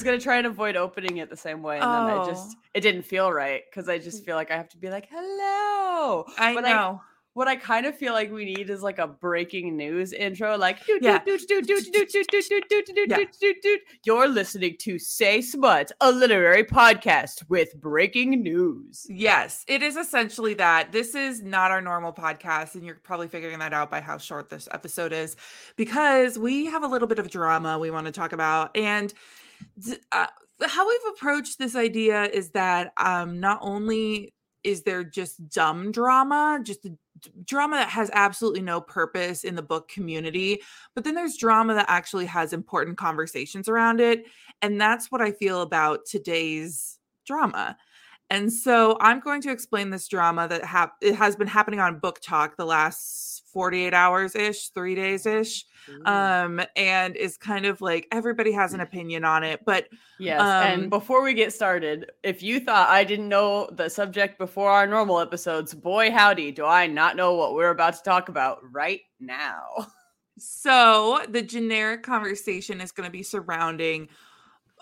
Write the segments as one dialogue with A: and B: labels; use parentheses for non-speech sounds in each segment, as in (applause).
A: was gonna try and avoid opening it the same way, and oh. then I just it didn't feel right because I just feel like I have to be like, "Hello."
B: I
A: but
B: know.
A: I, what I kind of feel like we need is like a breaking news intro, like you're listening to Say Smut, a literary podcast with breaking news.
B: Yes, it is essentially that. This is not our normal podcast, and you're probably figuring that out by how short this episode is because we have a little bit of drama we want to talk about. And uh, how we've approached this idea is that um, not only is there just dumb drama, just drama that has absolutely no purpose in the book community, but then there's drama that actually has important conversations around it. And that's what I feel about today's drama. And so I'm going to explain this drama that hap- it has been happening on BookTok the last 48 hours ish, three days ish. Um, and is kind of like everybody has an opinion on it, but
A: Yes,
B: Um,
A: and before we get started, if you thought I didn't know the subject before our normal episodes, boy howdy, do I not know what we're about to talk about right now. (laughs)
B: so the generic conversation is going to be surrounding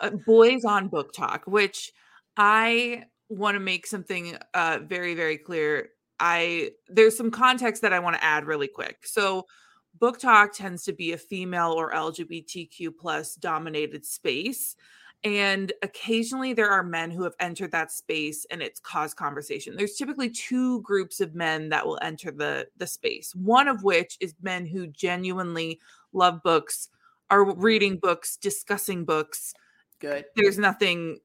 B: uh, boys on BookTok, which I want to make something uh, very, very clear. I there's some context that I want to add really quick. So BookTok tends to be a female or lgbtq plus dominated space and occasionally there are men who have entered that space and it's caused conversation there's typically two groups of men that will enter the the space one of which is men who genuinely love books are reading books discussing books
A: Good.
B: there's nothing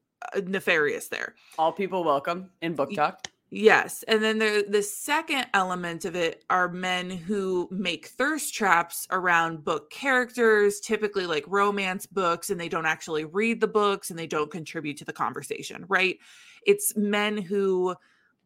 B: nefarious there
A: All people welcome in BookTok.
B: Yes. And then there the second element of it are men who make thirst traps around book characters, typically like romance books, and they don't actually read the books and they don't contribute to the conversation, right? It's men who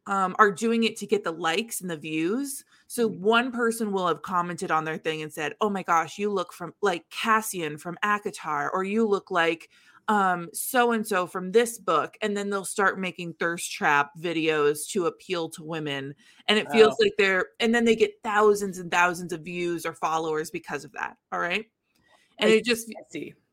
B: um, are doing it to get the likes and the views. So one person will have commented on their thing and said, "Oh my gosh, you look from like Cassian from ACOTAR, or you look like um so and so from this book and then they'll start making thirst trap videos to appeal to women and it feels
A: Oh.
B: like they're and then they get thousands and thousands of views or followers because of that all right and it just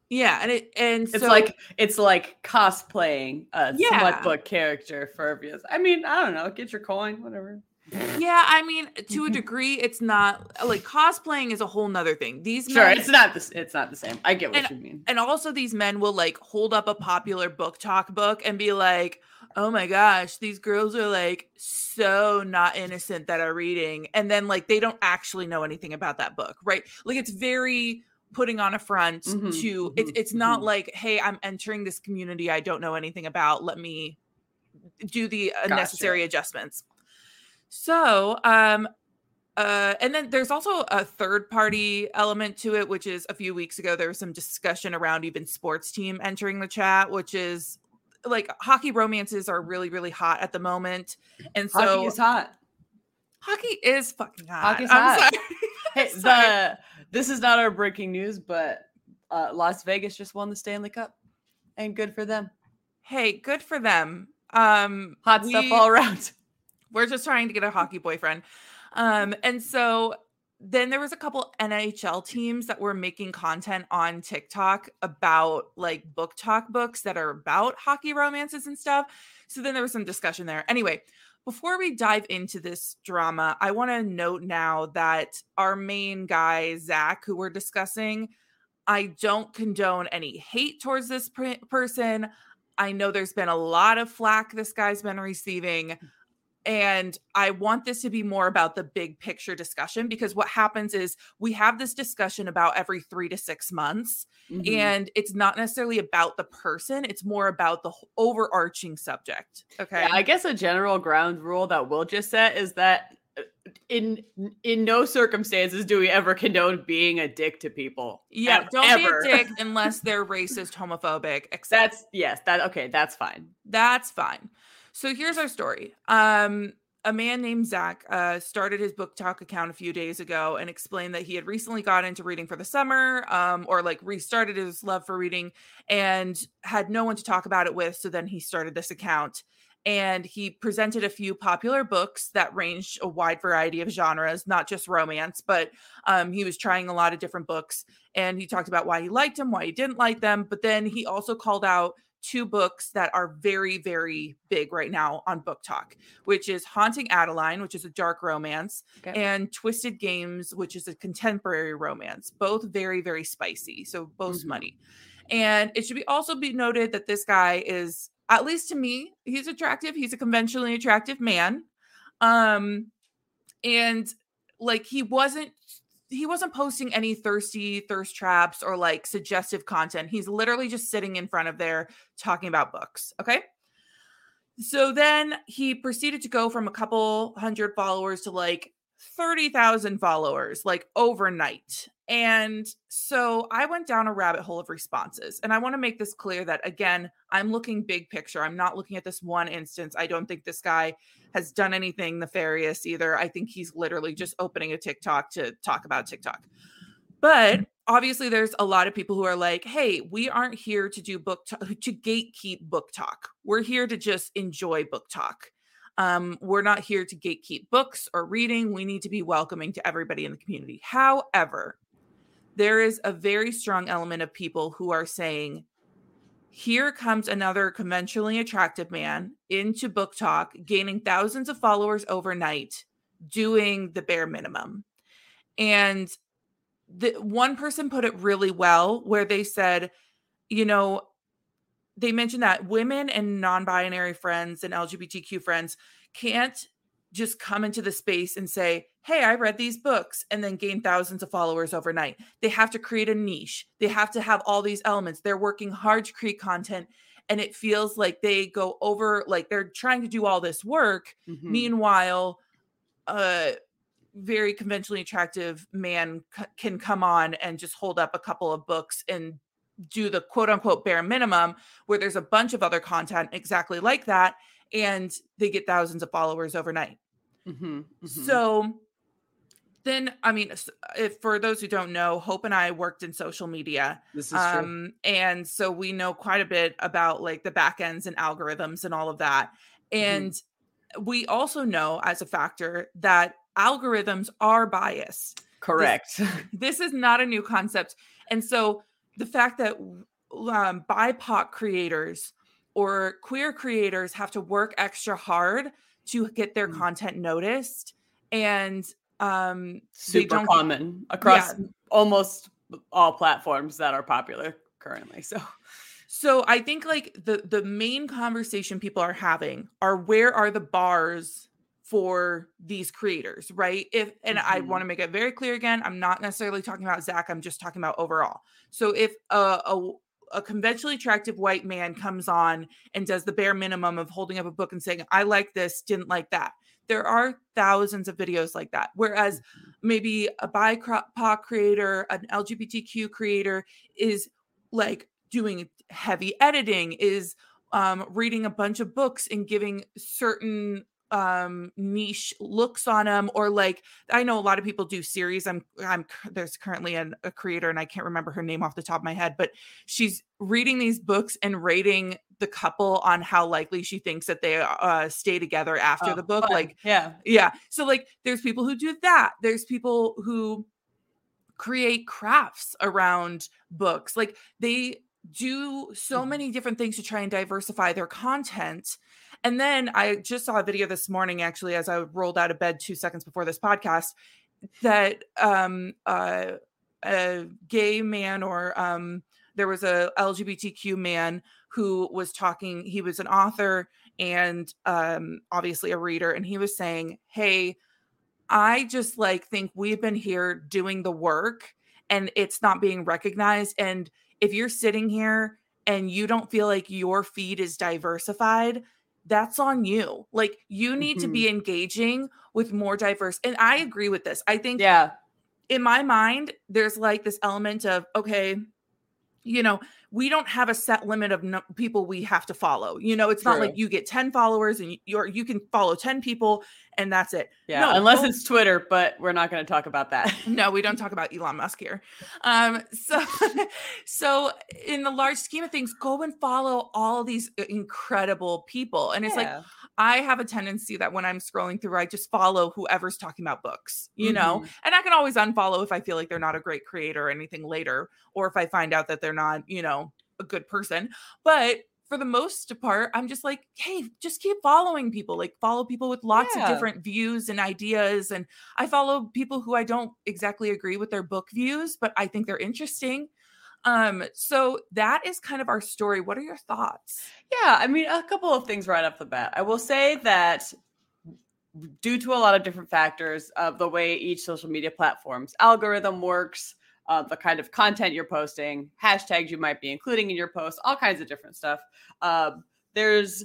B: yeah and it and
A: It's
B: so
A: like it's like cosplaying a
B: Yeah.
A: smut book character for obvious. I mean, I don't know. Get your coin, whatever.
B: Yeah i mean to
A: Mm-hmm.
B: a degree it's not like cosplaying is a whole nother thing these
A: Sure,
B: men-
A: it's not this. It's not the same. I get what you mean.
B: And also, these men will like hold up a popular BookTok book and be like, oh my gosh, these girls are like so not innocent that are reading. And then, like, they don't actually know anything about that book, right? Like, it's very putting on a front
A: Mhm,
B: to it's
A: mhm,
B: it's not
A: mhm.
B: like hey i'm entering this community i don't know anything about let me do the uh, necessary adjustments so um uh, and then there's also a third party element to it, which is a few weeks ago there was some discussion around even sports team entering the chat, which is like hockey romances are really really hot at the moment, and so
A: Hockey is hot.
B: hockey is fucking hot.
A: Hockey's
B: I'm
A: hot. (laughs) (laughs) Hey,
B: Sorry.
A: the this is not our breaking news, but uh, Las Vegas just won the Stanley Cup, and good for them.
B: hey, good for them. Um,
A: Hot stuff all (laughs) around.
B: We're just trying to get a hockey boyfriend. Um, and so then there was a couple NHL teams that were making content on TikTok about like BookTok books that are about hockey romances and stuff. So then there was some discussion there. Anyway, before we dive into this drama, I want to note now that our main guy, Zach, who we're discussing, I don't condone any hate towards this per- person. I know there's been a lot of flack this guy's been receiving. And I want this to be more about the big picture discussion because what happens is we have this discussion about every three to six months,
A: Mhm.
B: and it's not necessarily about the person, it's more about the overarching subject. Okay.
A: Yeah, I guess a general ground rule that we'll just set is that uh, in in no circumstances do we ever condone being a dick to people.
B: yeah.
A: Ev-
B: Don't
A: ever.
B: be a dick (laughs) unless they're racist, homophobic, etc.
A: That's yes, that okay, that's fine.
B: That's fine. So here's our story. Um, a man named Zach uh, started his BookTok account a few days ago and explained that he had recently got into reading for the summer, um, or like restarted his love for reading, and had no one to talk about it with. So then he started this account. and he presented a few popular books that ranged a wide variety of genres, not just romance, but um, he was trying a lot of different books. And he talked about why he liked them, why he didn't like them. But then he also called out two books that are very, very big right now on BookTok, which is Haunting Adeline, which is a dark romance, okay. and Twisted Games, which is a contemporary romance. Both very, very spicy. So both mm-hmm. money. And it should be also be noted that this guy is, at least to me, he's attractive. He's a conventionally attractive man. Um, and like he wasn't he wasn't posting any thirsty thirst traps or like suggestive content. He's literally just sitting in front of there talking about books. Okay. So then he proceeded to go from a couple hundred followers to like 30,000 followers, like overnight. And so I went down a rabbit hole of responses. And I want to make this clear that, again, I'm looking big picture. I'm not looking at this one instance. I don't think this guy has done anything nefarious either. I think he's literally just opening a TikTok to talk about TikTok. But obviously, there's a lot of people who are like, hey, we aren't here to do BookTok, (laughs) to gatekeep BookTok. We're here to just enjoy BookTok. Um, we're not here to gatekeep books or reading. We need to be welcoming to everybody in the community. However, there is a very strong element of people who are saying, here comes another conventionally attractive man into BookTok, gaining thousands of followers overnight, doing the bare minimum. And the one person put it really well where they said, you know, they mentioned that women and non-binary friends and LGBTQ friends can't just come into the space and say, Hey, I read these books and then gain thousands of followers overnight. They have to create a niche. They have to have all these elements. They're working hard to create content. And it feels like they go over, like they're trying to do all this work. Mm-hmm. Meanwhile, a very conventionally attractive man c- can come on and just hold up a couple of books and do the quote unquote bare minimum, where there's a bunch of other content exactly like that. And they get thousands of followers overnight. Mm-hmm, mm-hmm. So then, I mean, if for those who don't know, Hope and I worked in social media.
A: This is um,
B: true. And so we know quite a bit about like the back ends and algorithms and all of that. Mm-hmm. And mm-hmm. we also know as a factor that algorithms are biased.
A: Correct.
B: This, (laughs) this is not a new concept. And so the fact that um, BIPOC creators or queer creators have to work extra hard to get their mm. content noticed and um
A: super common across yeah. almost all platforms that are popular currently so
B: so i think like the the main conversation people are having are where are the bars for these creators right if and mm-hmm. i want to make it very clear again i'm not necessarily talking about zach i'm just talking about overall so if a, a a conventionally attractive white man comes on and does the bare minimum of holding up a book and saying, I like this, didn't like that. There are thousands of videos like that. Whereas mm-hmm. maybe a BIPOC creator, an LGBTQ creator is like doing heavy editing, is um, reading a bunch of books and giving certain um niche looks on them or like i know a lot of people do series i'm i'm there's currently an, a creator and i can't remember her name off the top of my head but she's reading these books and rating the couple on how likely she thinks that they uh stay together after oh, the book
A: fun.
B: like
A: yeah
B: yeah so like there's people who do that there's people who create crafts around books like they do so mm-hmm. many different things to try and diversify their content and then I just saw a video this morning, actually, as I rolled out of bed two seconds before this podcast, that um, uh, a gay man or um, there was a LGBTQ man who was talking. He was an author and um, obviously a reader, and he was saying, "Hey, I just like think we've been here doing the work, and it's not being recognized. And if you're sitting here." And you don't feel like your feed is diversified, that's on you. Like you need mm-hmm. to be engaging with more diverse. And I agree with this. I think
A: yeah.
B: In my mind, there's like this element of okay, you know, we don't have a set limit of no- people we have to follow. You know, it's not like you get 10 followers and you're you can follow 10 people and that's it.
A: Yeah,
B: No,
A: unless it's Twitter, but we're not going to talk about that. (laughs)
B: no, we don't talk about Elon Musk here. Um, (laughs) so, so in the large scheme of things, go and follow all these uh, incredible people. And it's like
A: Yeah.
B: I have a tendency that when I'm scrolling through, I just follow whoever's talking about books, you know,
A: Mhm.
B: and I can always unfollow if I feel like they're not a great creator or anything later, or if I find out that they're not, you know, a good person. But for the most part, I'm just like, hey, just keep following people. Like follow people with lots
A: Yeah.
B: of different views and ideas. And I follow people who I don't exactly agree with their book views, but I think they're interesting. Um, so that is kind of our story. What are your thoughts?
A: Yeah, I mean, a couple of things right off the bat. I will say that due to a lot of different factors of the way each social media platform's algorithm works, uh, the kind of content you're posting, hashtags you might be including in your post, all kinds of different stuff. Um, there's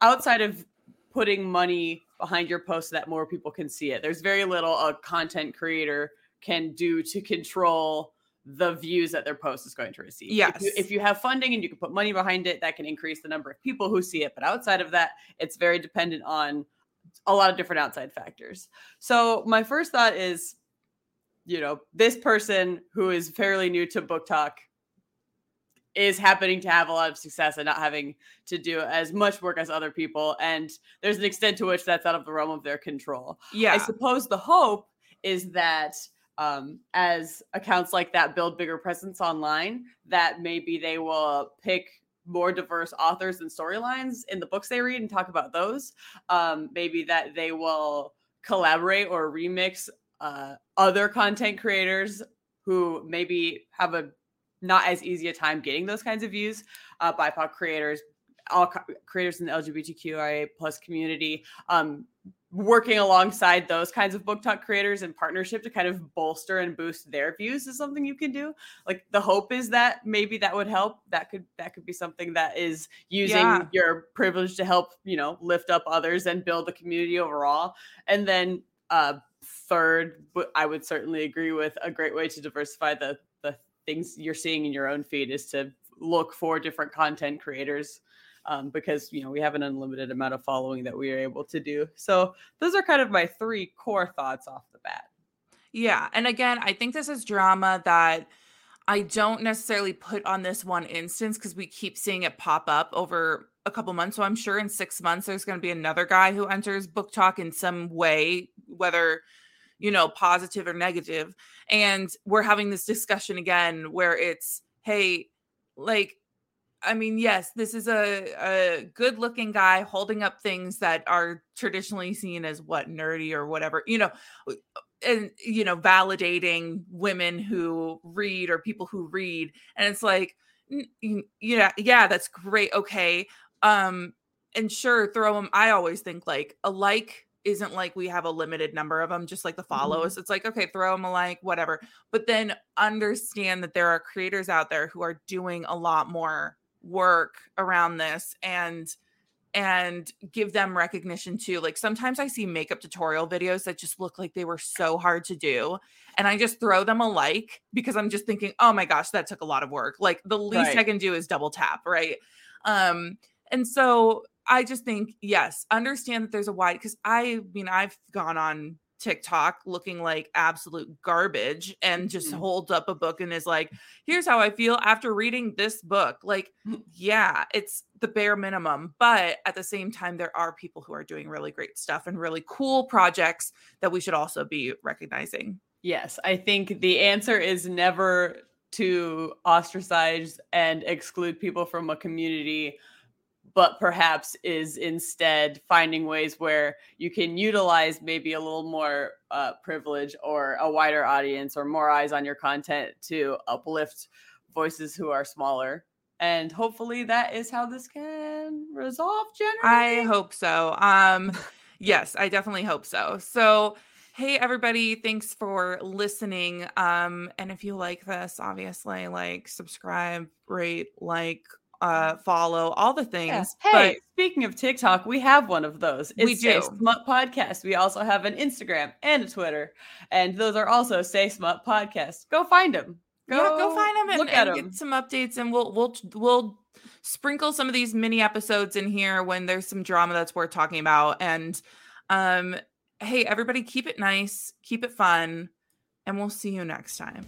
A: outside of putting money behind your post so that more people can see it. There's very little a content creator can do to control the views that their post is going to receive. If you,
B: Yes.
A: if you have funding and you can put money behind it, that can increase the number of people who see it. But outside of that, it's very dependent on a lot of different outside factors. So my first thought is, you know, this person who is fairly new to BookTok is happening to have a lot of success and not having to do as much work as other people. And there's an extent to which that's out of the realm of their control.
B: Yeah.
A: I suppose the hope is that um, as accounts like that build bigger presence online, that maybe they will pick more diverse authors and storylines in the books they read and talk about those. Um, maybe that they will collaborate or remix uh, other content creators who maybe have a not as easy a time getting those kinds of views. Uh, BIPOC creators, all co- creators in the LGBTQIA plus community, um, working alongside those kinds of BookTok creators in partnership to kind of bolster and boost their views is something you can do. Like the hope is that maybe that would help. That could that could be something that is using
B: Yeah.
A: your privilege to help you know lift up others and build the community overall. And then uh, third, i would certainly agree with a great way to diversify the the things you're seeing in your own feed is to look for different content creators um, because you know we have an unlimited amount of following that we are able to do. So those are kind of my three core thoughts off the bat.
B: Yeah. And again, I think this is drama that I don't necessarily put on this one instance because we keep seeing it pop up over a couple months. So I'm sure in six months there's going to be another guy who enters BookTok in some way, whether you know positive or negative, and we're having this discussion again where it's hey, like. I mean, yes, this is a, a good looking guy holding up things that are traditionally seen as what nerdy or whatever, you know, and you know validating women who read or people who read and it's like yeah yeah that's great okay um and sure throw them i always think like a like isn't like we have a limited number of them just like the follows it's like okay throw them a like whatever but then understand that there are creators out there who are doing a lot more work around this and and give them recognition too. Like sometimes I see makeup tutorial videos that just look like they were so hard to do. And I just throw them a like because I'm just thinking, oh my gosh, that took a lot of work. Like the least I can do is double tap, right? Um, and so I just think, yes, understand that there's a wide because I mean, I've gone on TikTok looking like absolute garbage and just
A: Mhm.
B: holds up a book and is like, here's how I feel after reading this book. Like,
A: Mm.
B: yeah, it's the bare minimum. But at the same time, there are people who are doing really great stuff and really cool projects that we should also be recognizing.
A: Yes, I think the answer is never to ostracize and exclude people from a community, but perhaps is instead finding ways where you can utilize maybe a little more uh, privilege or a wider audience or more eyes on your content to uplift voices who are smaller. And hopefully that is how this can resolve generally.
B: I hope so. Um, (laughs) yes, I definitely hope so. So, hey everybody, thanks for listening. Um, and if you like this, obviously, like, subscribe, rate, like, uh, follow, all the things.
A: Yeah.
B: But
A: Hey, speaking of TikTok, we have one of those.
B: We
A: It's Say
B: do.
A: Smut Podcast. We also have an Instagram and a Twitter, and those are also Say Smut Podcast. Go find them.
B: Go, yeah, go find them and,
A: look
B: and
A: at
B: get
A: 'em.
B: some updates, and we'll we'll we'll sprinkle some of these mini episodes in here when there's some drama that's worth talking about. And um, hey, everybody, keep it nice, keep it fun, and we'll see you next time.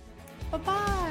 A: Bye bye.